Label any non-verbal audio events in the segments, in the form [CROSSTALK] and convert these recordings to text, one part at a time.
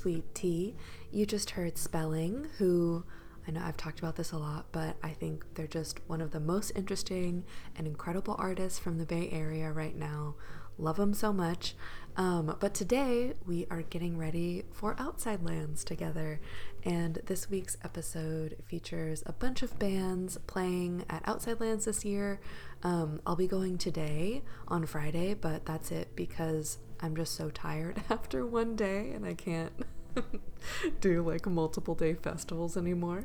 Sweet Tea. You just heard Spellling, who I know I've talked about this a lot, but I think they're just one of the most interesting and incredible artists from the Bay Area right now. Love them so much. Um, but today we are getting ready for Outside Lands together, and this week's episode features a bunch of bands playing at Outside Lands this year. Um, I'll be going today on Friday, but that's it because I'm just so tired [LAUGHS] after one day and I can't. [LAUGHS] do like multiple day festivals anymore.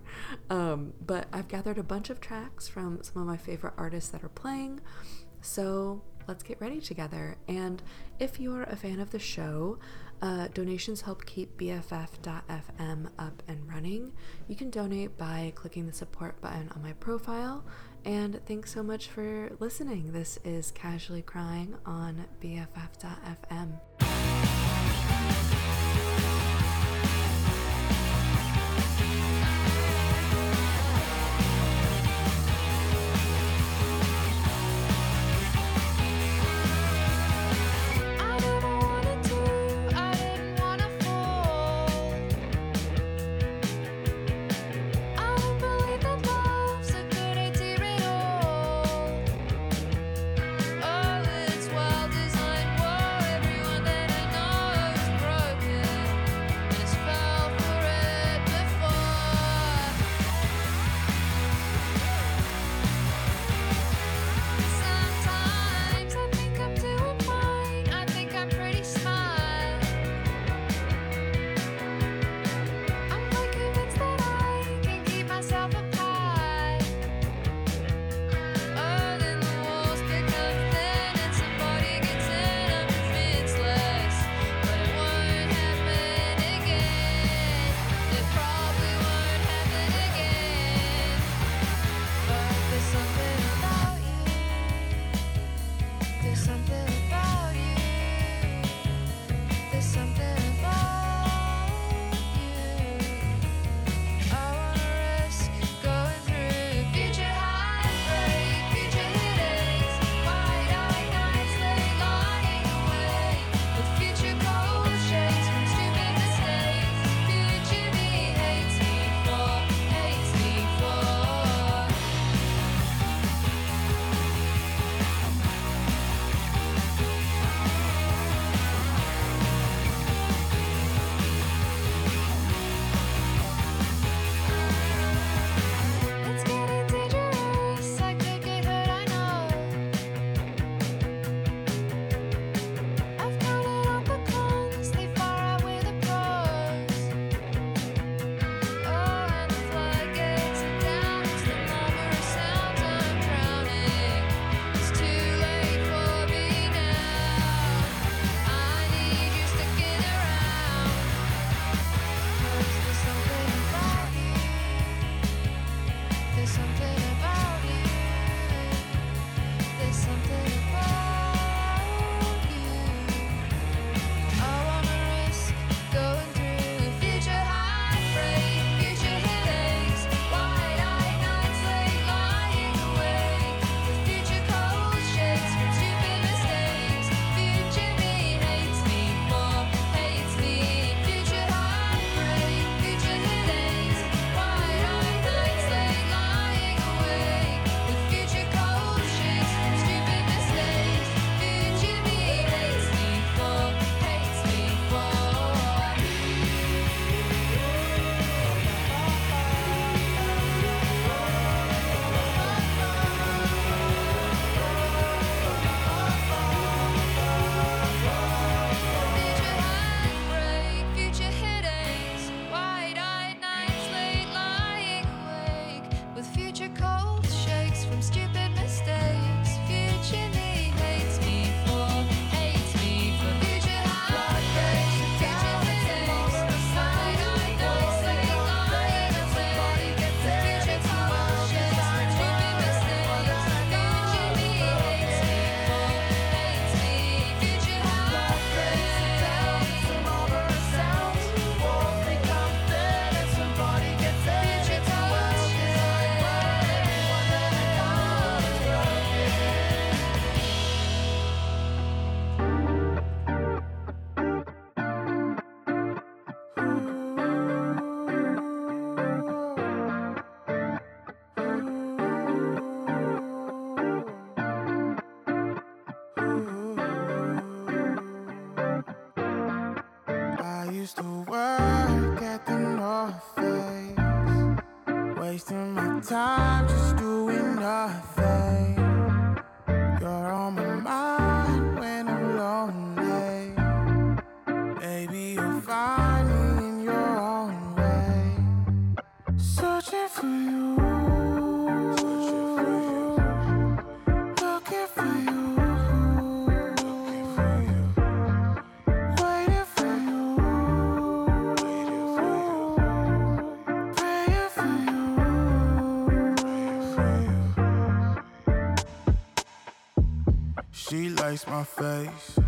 Um, but I've gathered a bunch of tracks from some of my favorite artists that are playing. So let's get ready together. And if you're a fan of the show, uh, donations help keep BFF.fm up and running. You can donate by clicking the support button on my profile. And thanks so much for listening. This is Casually Crying on BFF.fm. Face my face.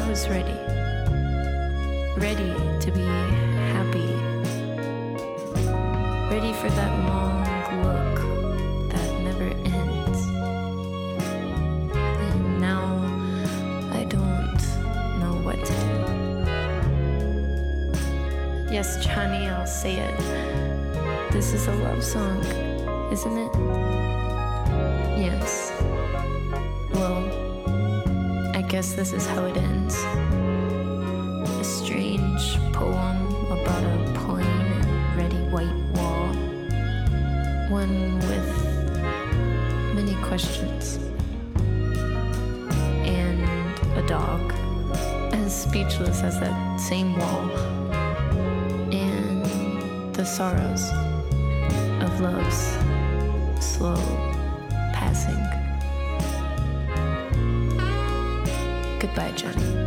I was ready. Ready to be happy. Ready for that long look that never ends. And now I don't know what to do. Yes, Chani, I'll say it. This is a love song, isn't it? guess this is how it ends. A strange poem about a plain, ready white wall. One with many questions. And a dog, as speechless as that same wall. And the sorrows of love's slow passing. Goodbye, Jonny.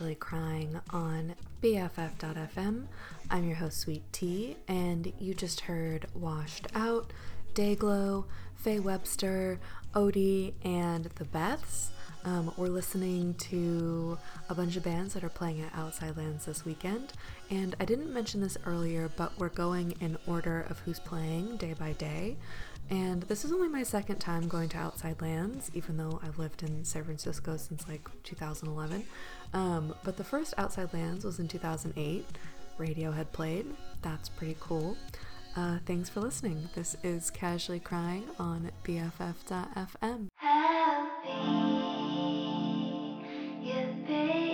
Actually Crying on BFF.fm. I'm your host, Sweet Tea, and you just heard Washed Out, Dayglow, Faye Webster, Odie, and The Beths. Um, we're listening to a bunch of bands that are playing at Outside Lands this weekend. And I didn't mention this earlier, but we're going in order of who's playing day by day. And this is only my second time going to Outside Lands, even though I've lived in San Francisco since like 2011. Um, but the first Outside Lands was in 2008. Radiohead played. That's pretty cool. Uh, thanks for listening. This is Casually Crying on BFF.FM. Happy, baby.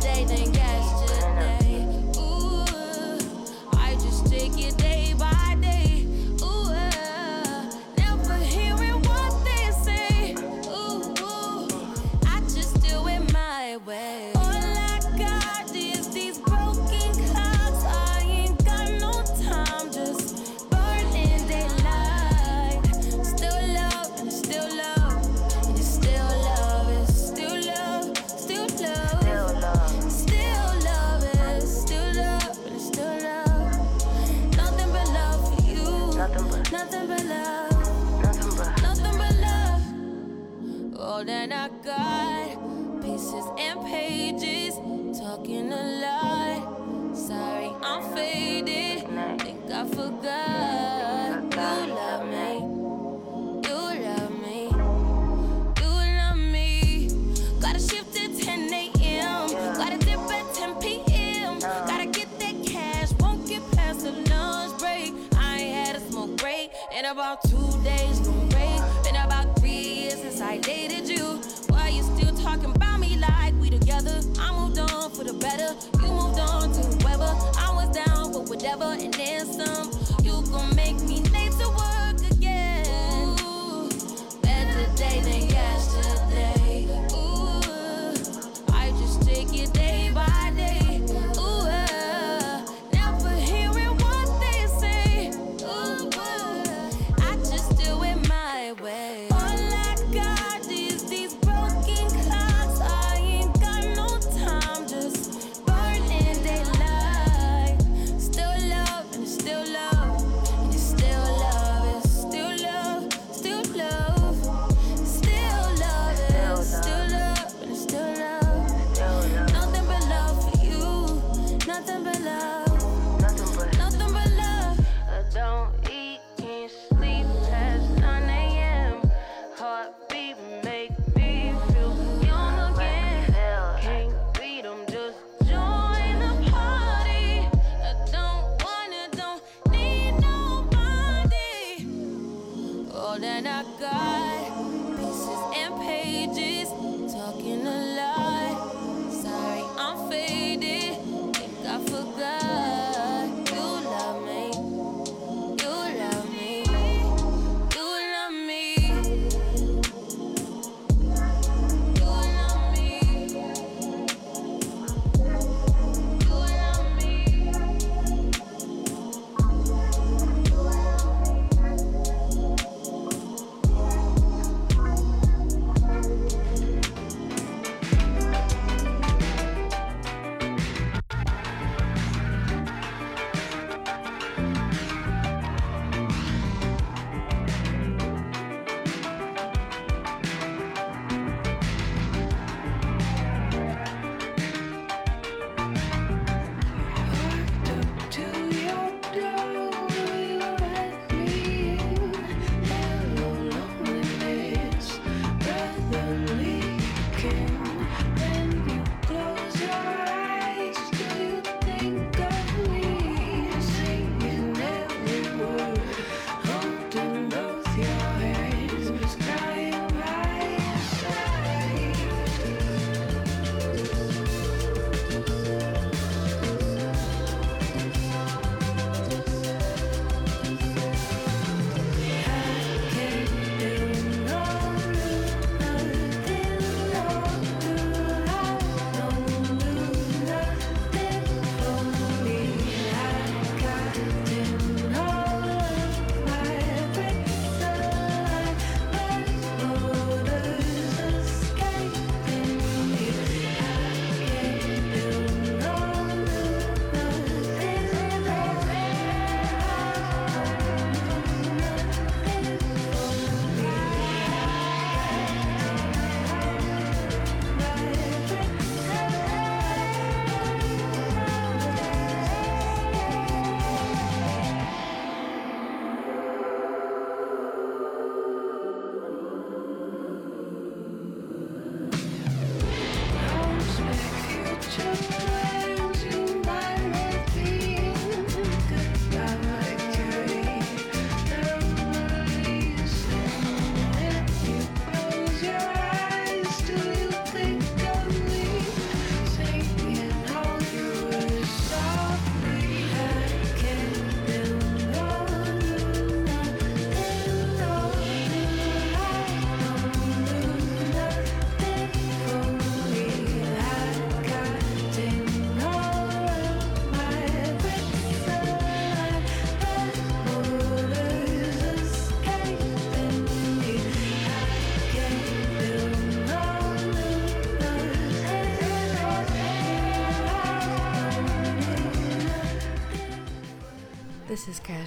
Day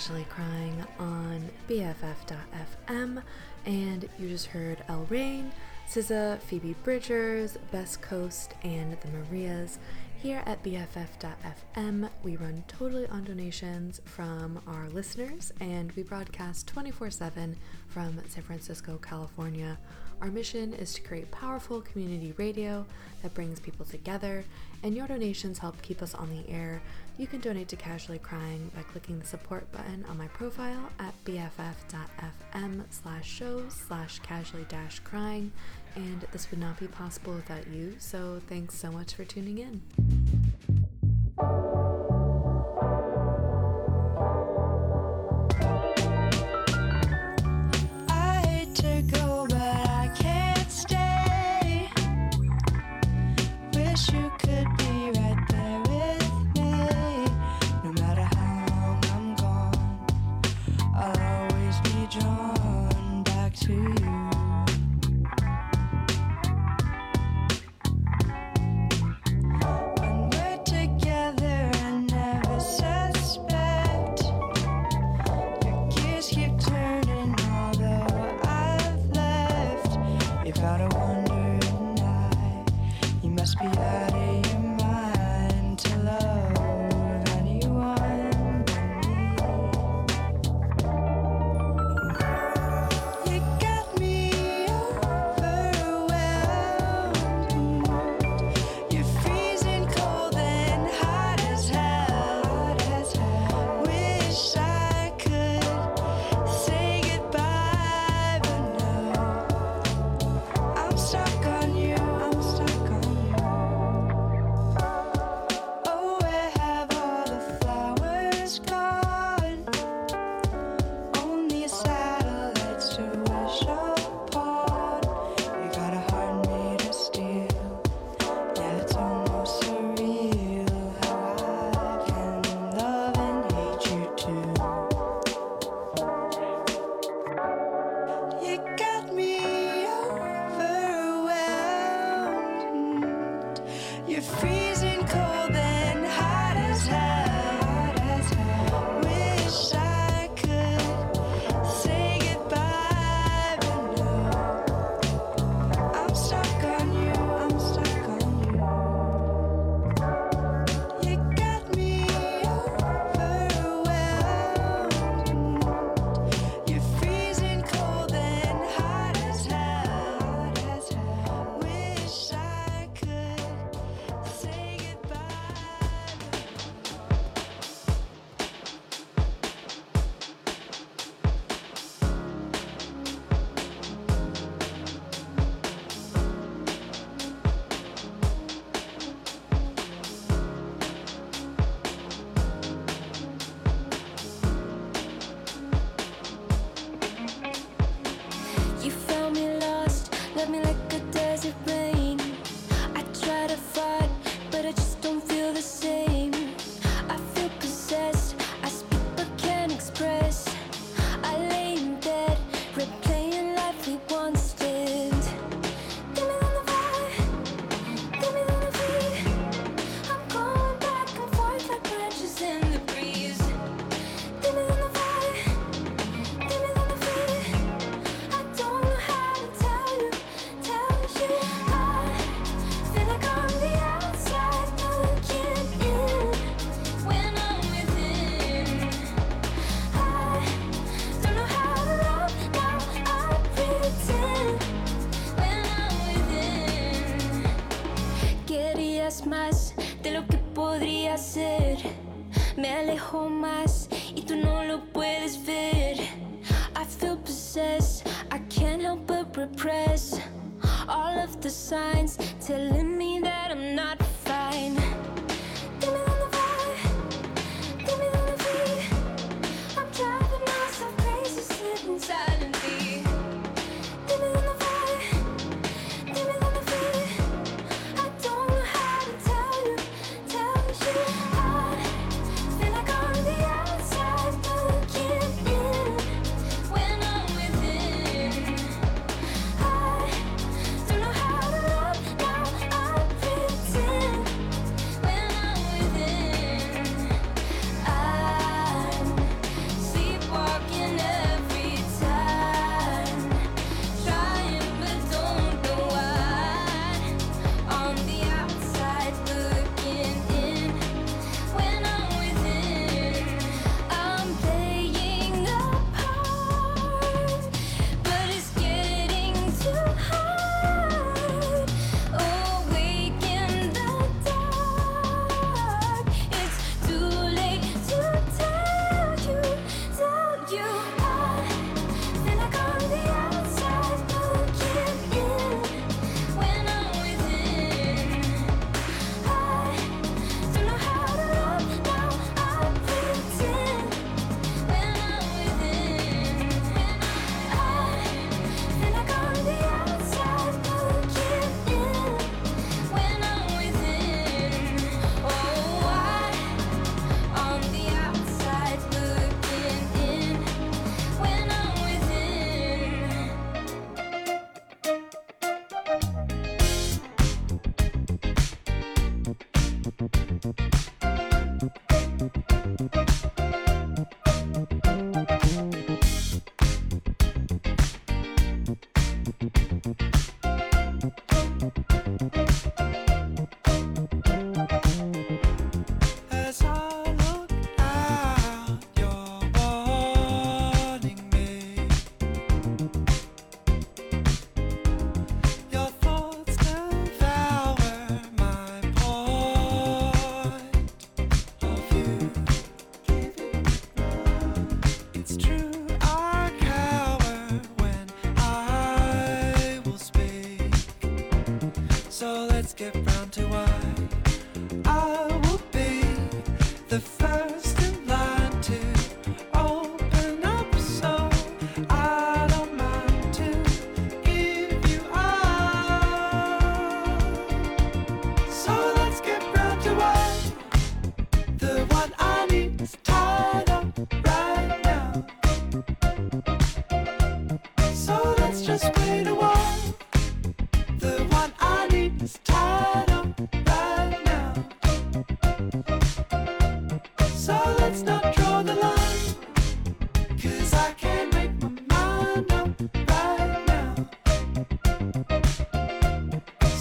Actually Crying on BFF.fm, and you just heard L'Rain, SZA, Phoebe Bridgers, Best Coast, and the Marias. Here at BFF.fm, we run totally on donations from our listeners, and we broadcast 24 7 from San Francisco, California. Our mission is to create powerful community radio that brings people together, and your donations help keep us on the air you can donate to Casually Crying by clicking the support button on my profile at bff.fm slash shows slash casually dash crying, and this would not be possible without you, so thanks so much for tuning in.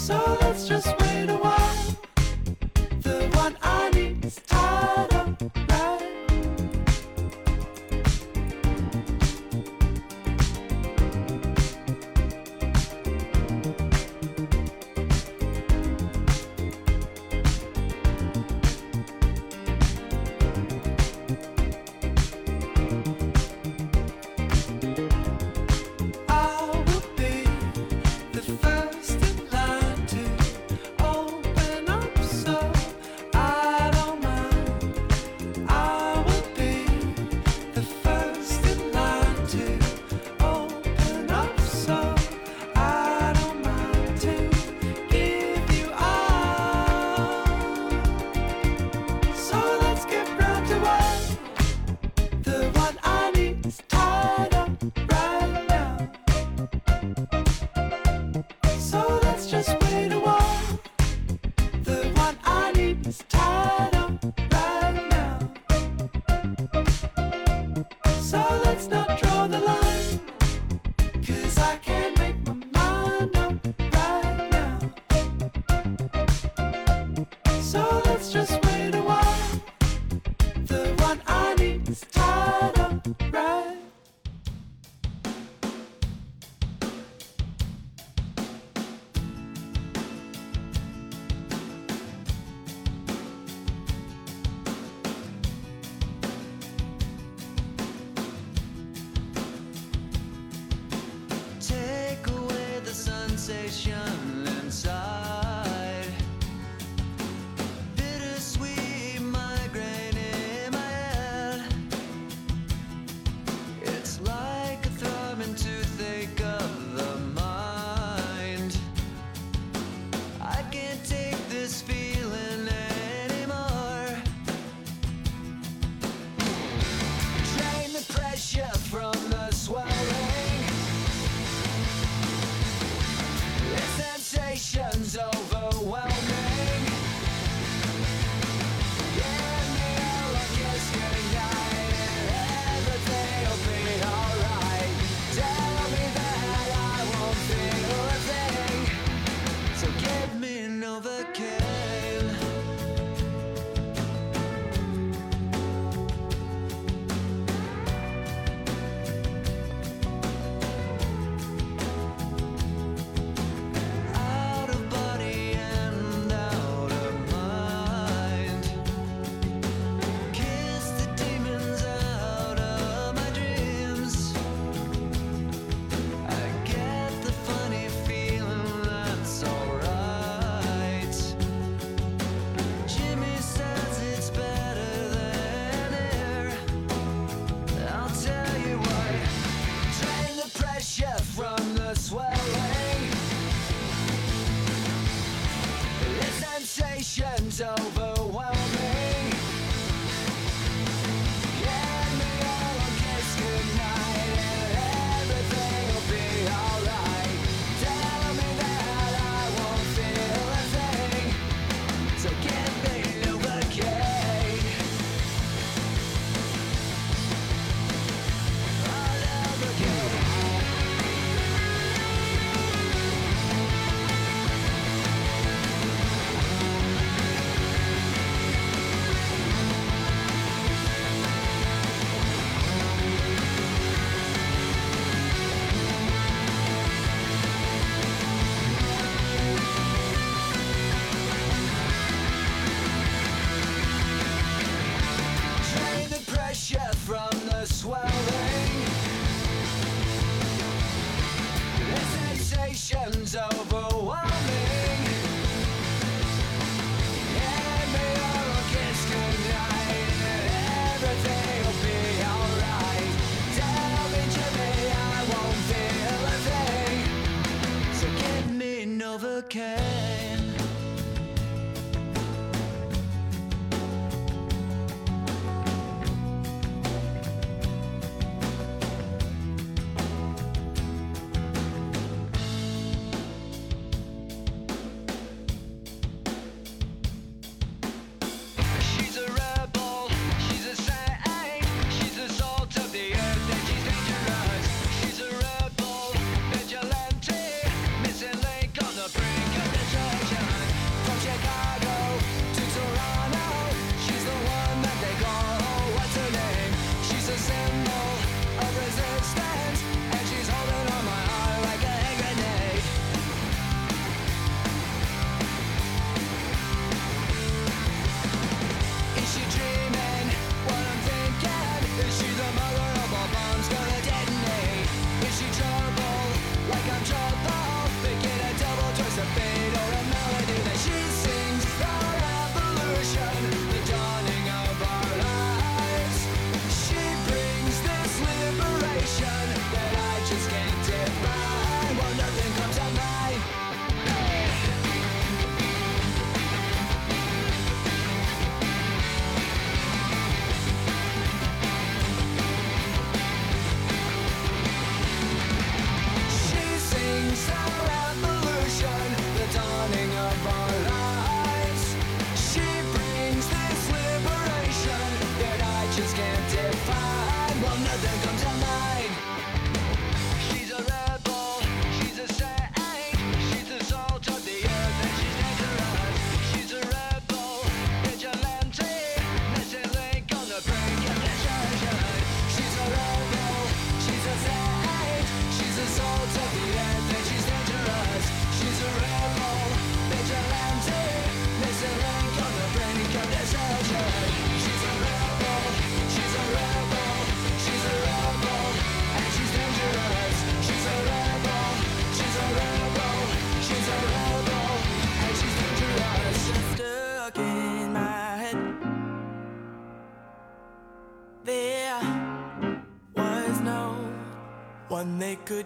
So let's just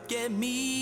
get me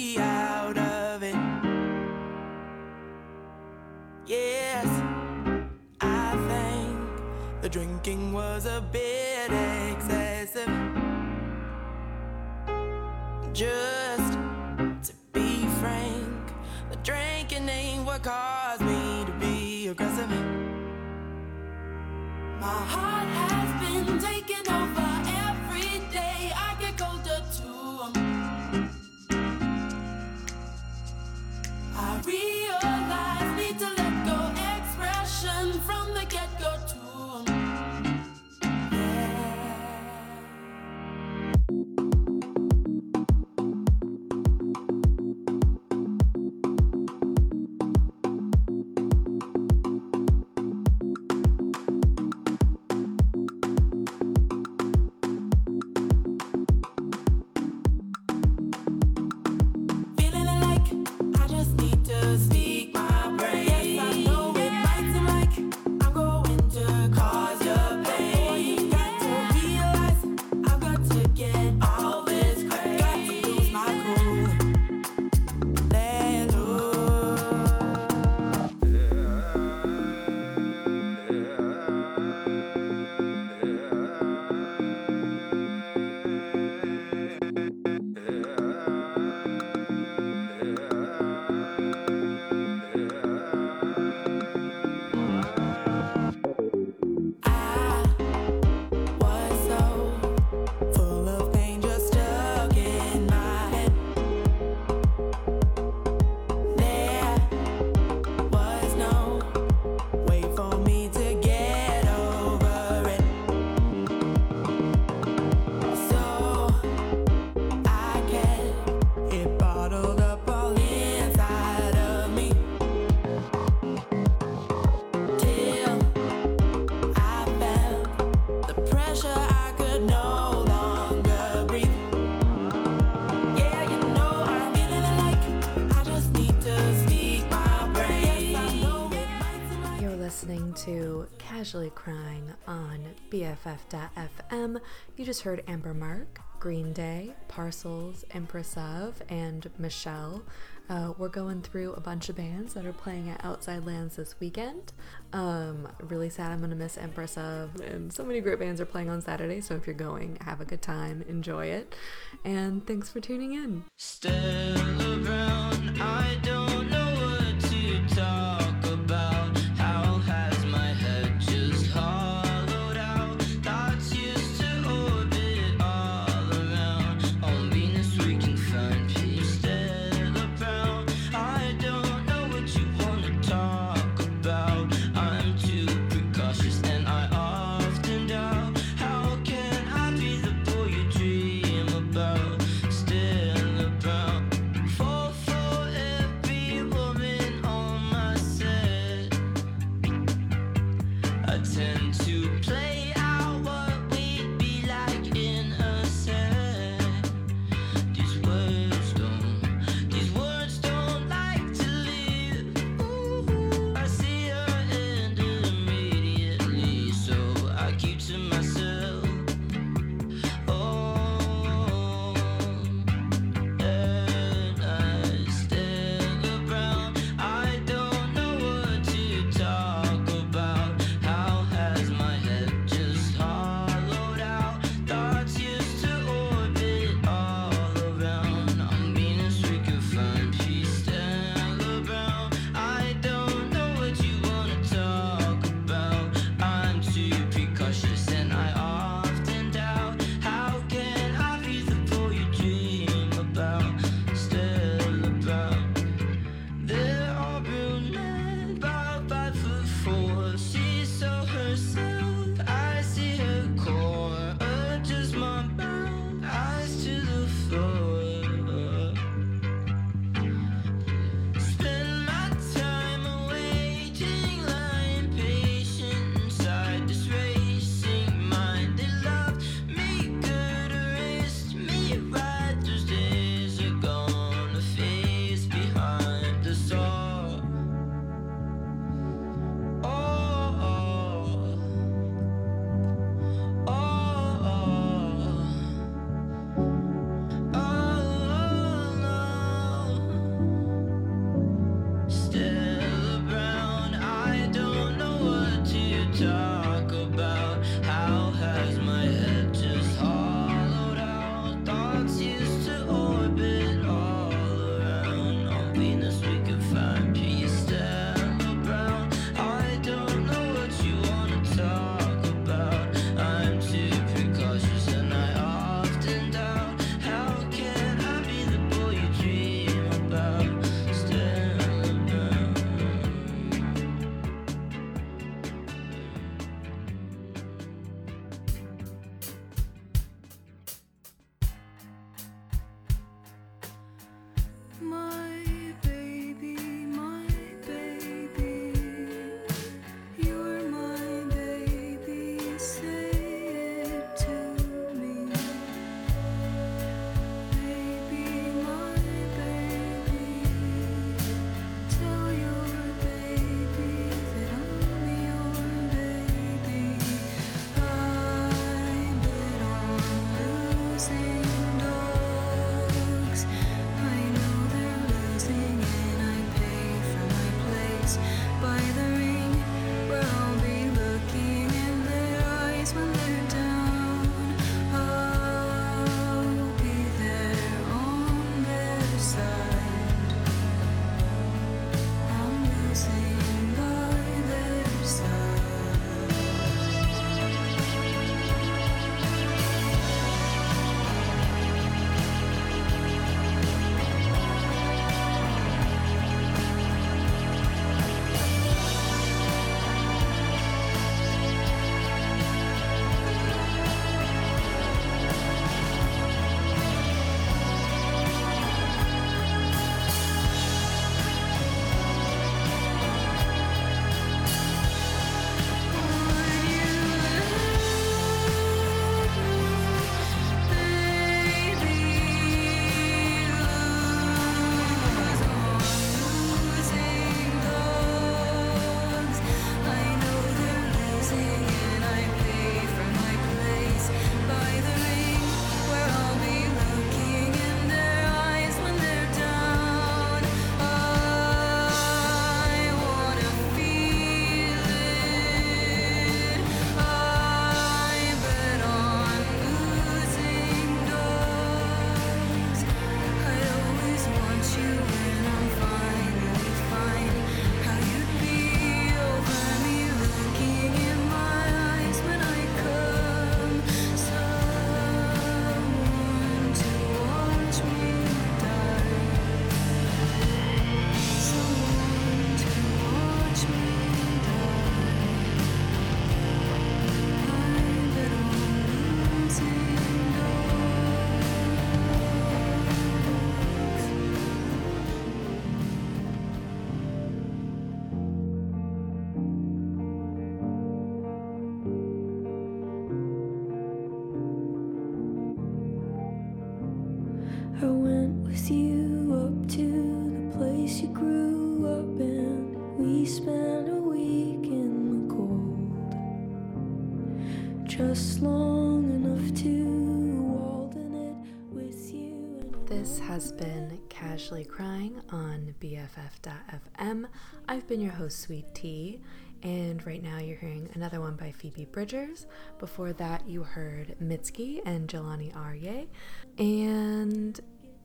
Crying on BFF.FM. You just heard Amber Mark, Green Day, Parcels, Empress of, and Michelle. Uh, we're going through a bunch of bands that are playing at Outside Lands this weekend. Um, really sad I'm going to miss Empress of, and so many great bands are playing on Saturday. So if you're going, have a good time, enjoy it, and thanks for tuning in. Crying on BFF.fm. I've been your host, Sweet Tea, and right now you're hearing another one by Phoebe Bridgers. Before that, you heard Mitski and Jelani Aryeh. And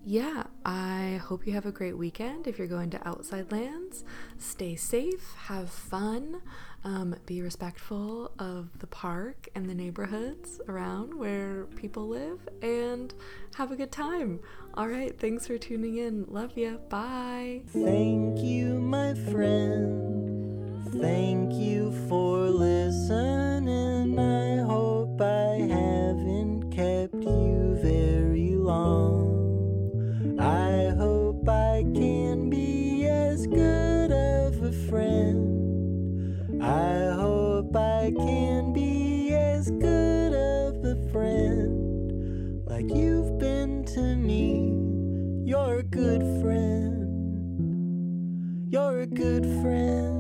yeah, I hope you have a great weekend. If you're going to outside lands, stay safe, have fun, um, be respectful of the park and the neighborhoods around where people live, and have a good time. All right, thanks for tuning in. Love ya. Bye. Thank you, my friend. Thank you for listening. I hope I haven't kept you very long. I hope I can be as good good friend. You're a good friend.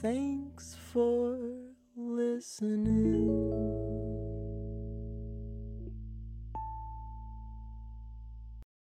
Thanks for listening.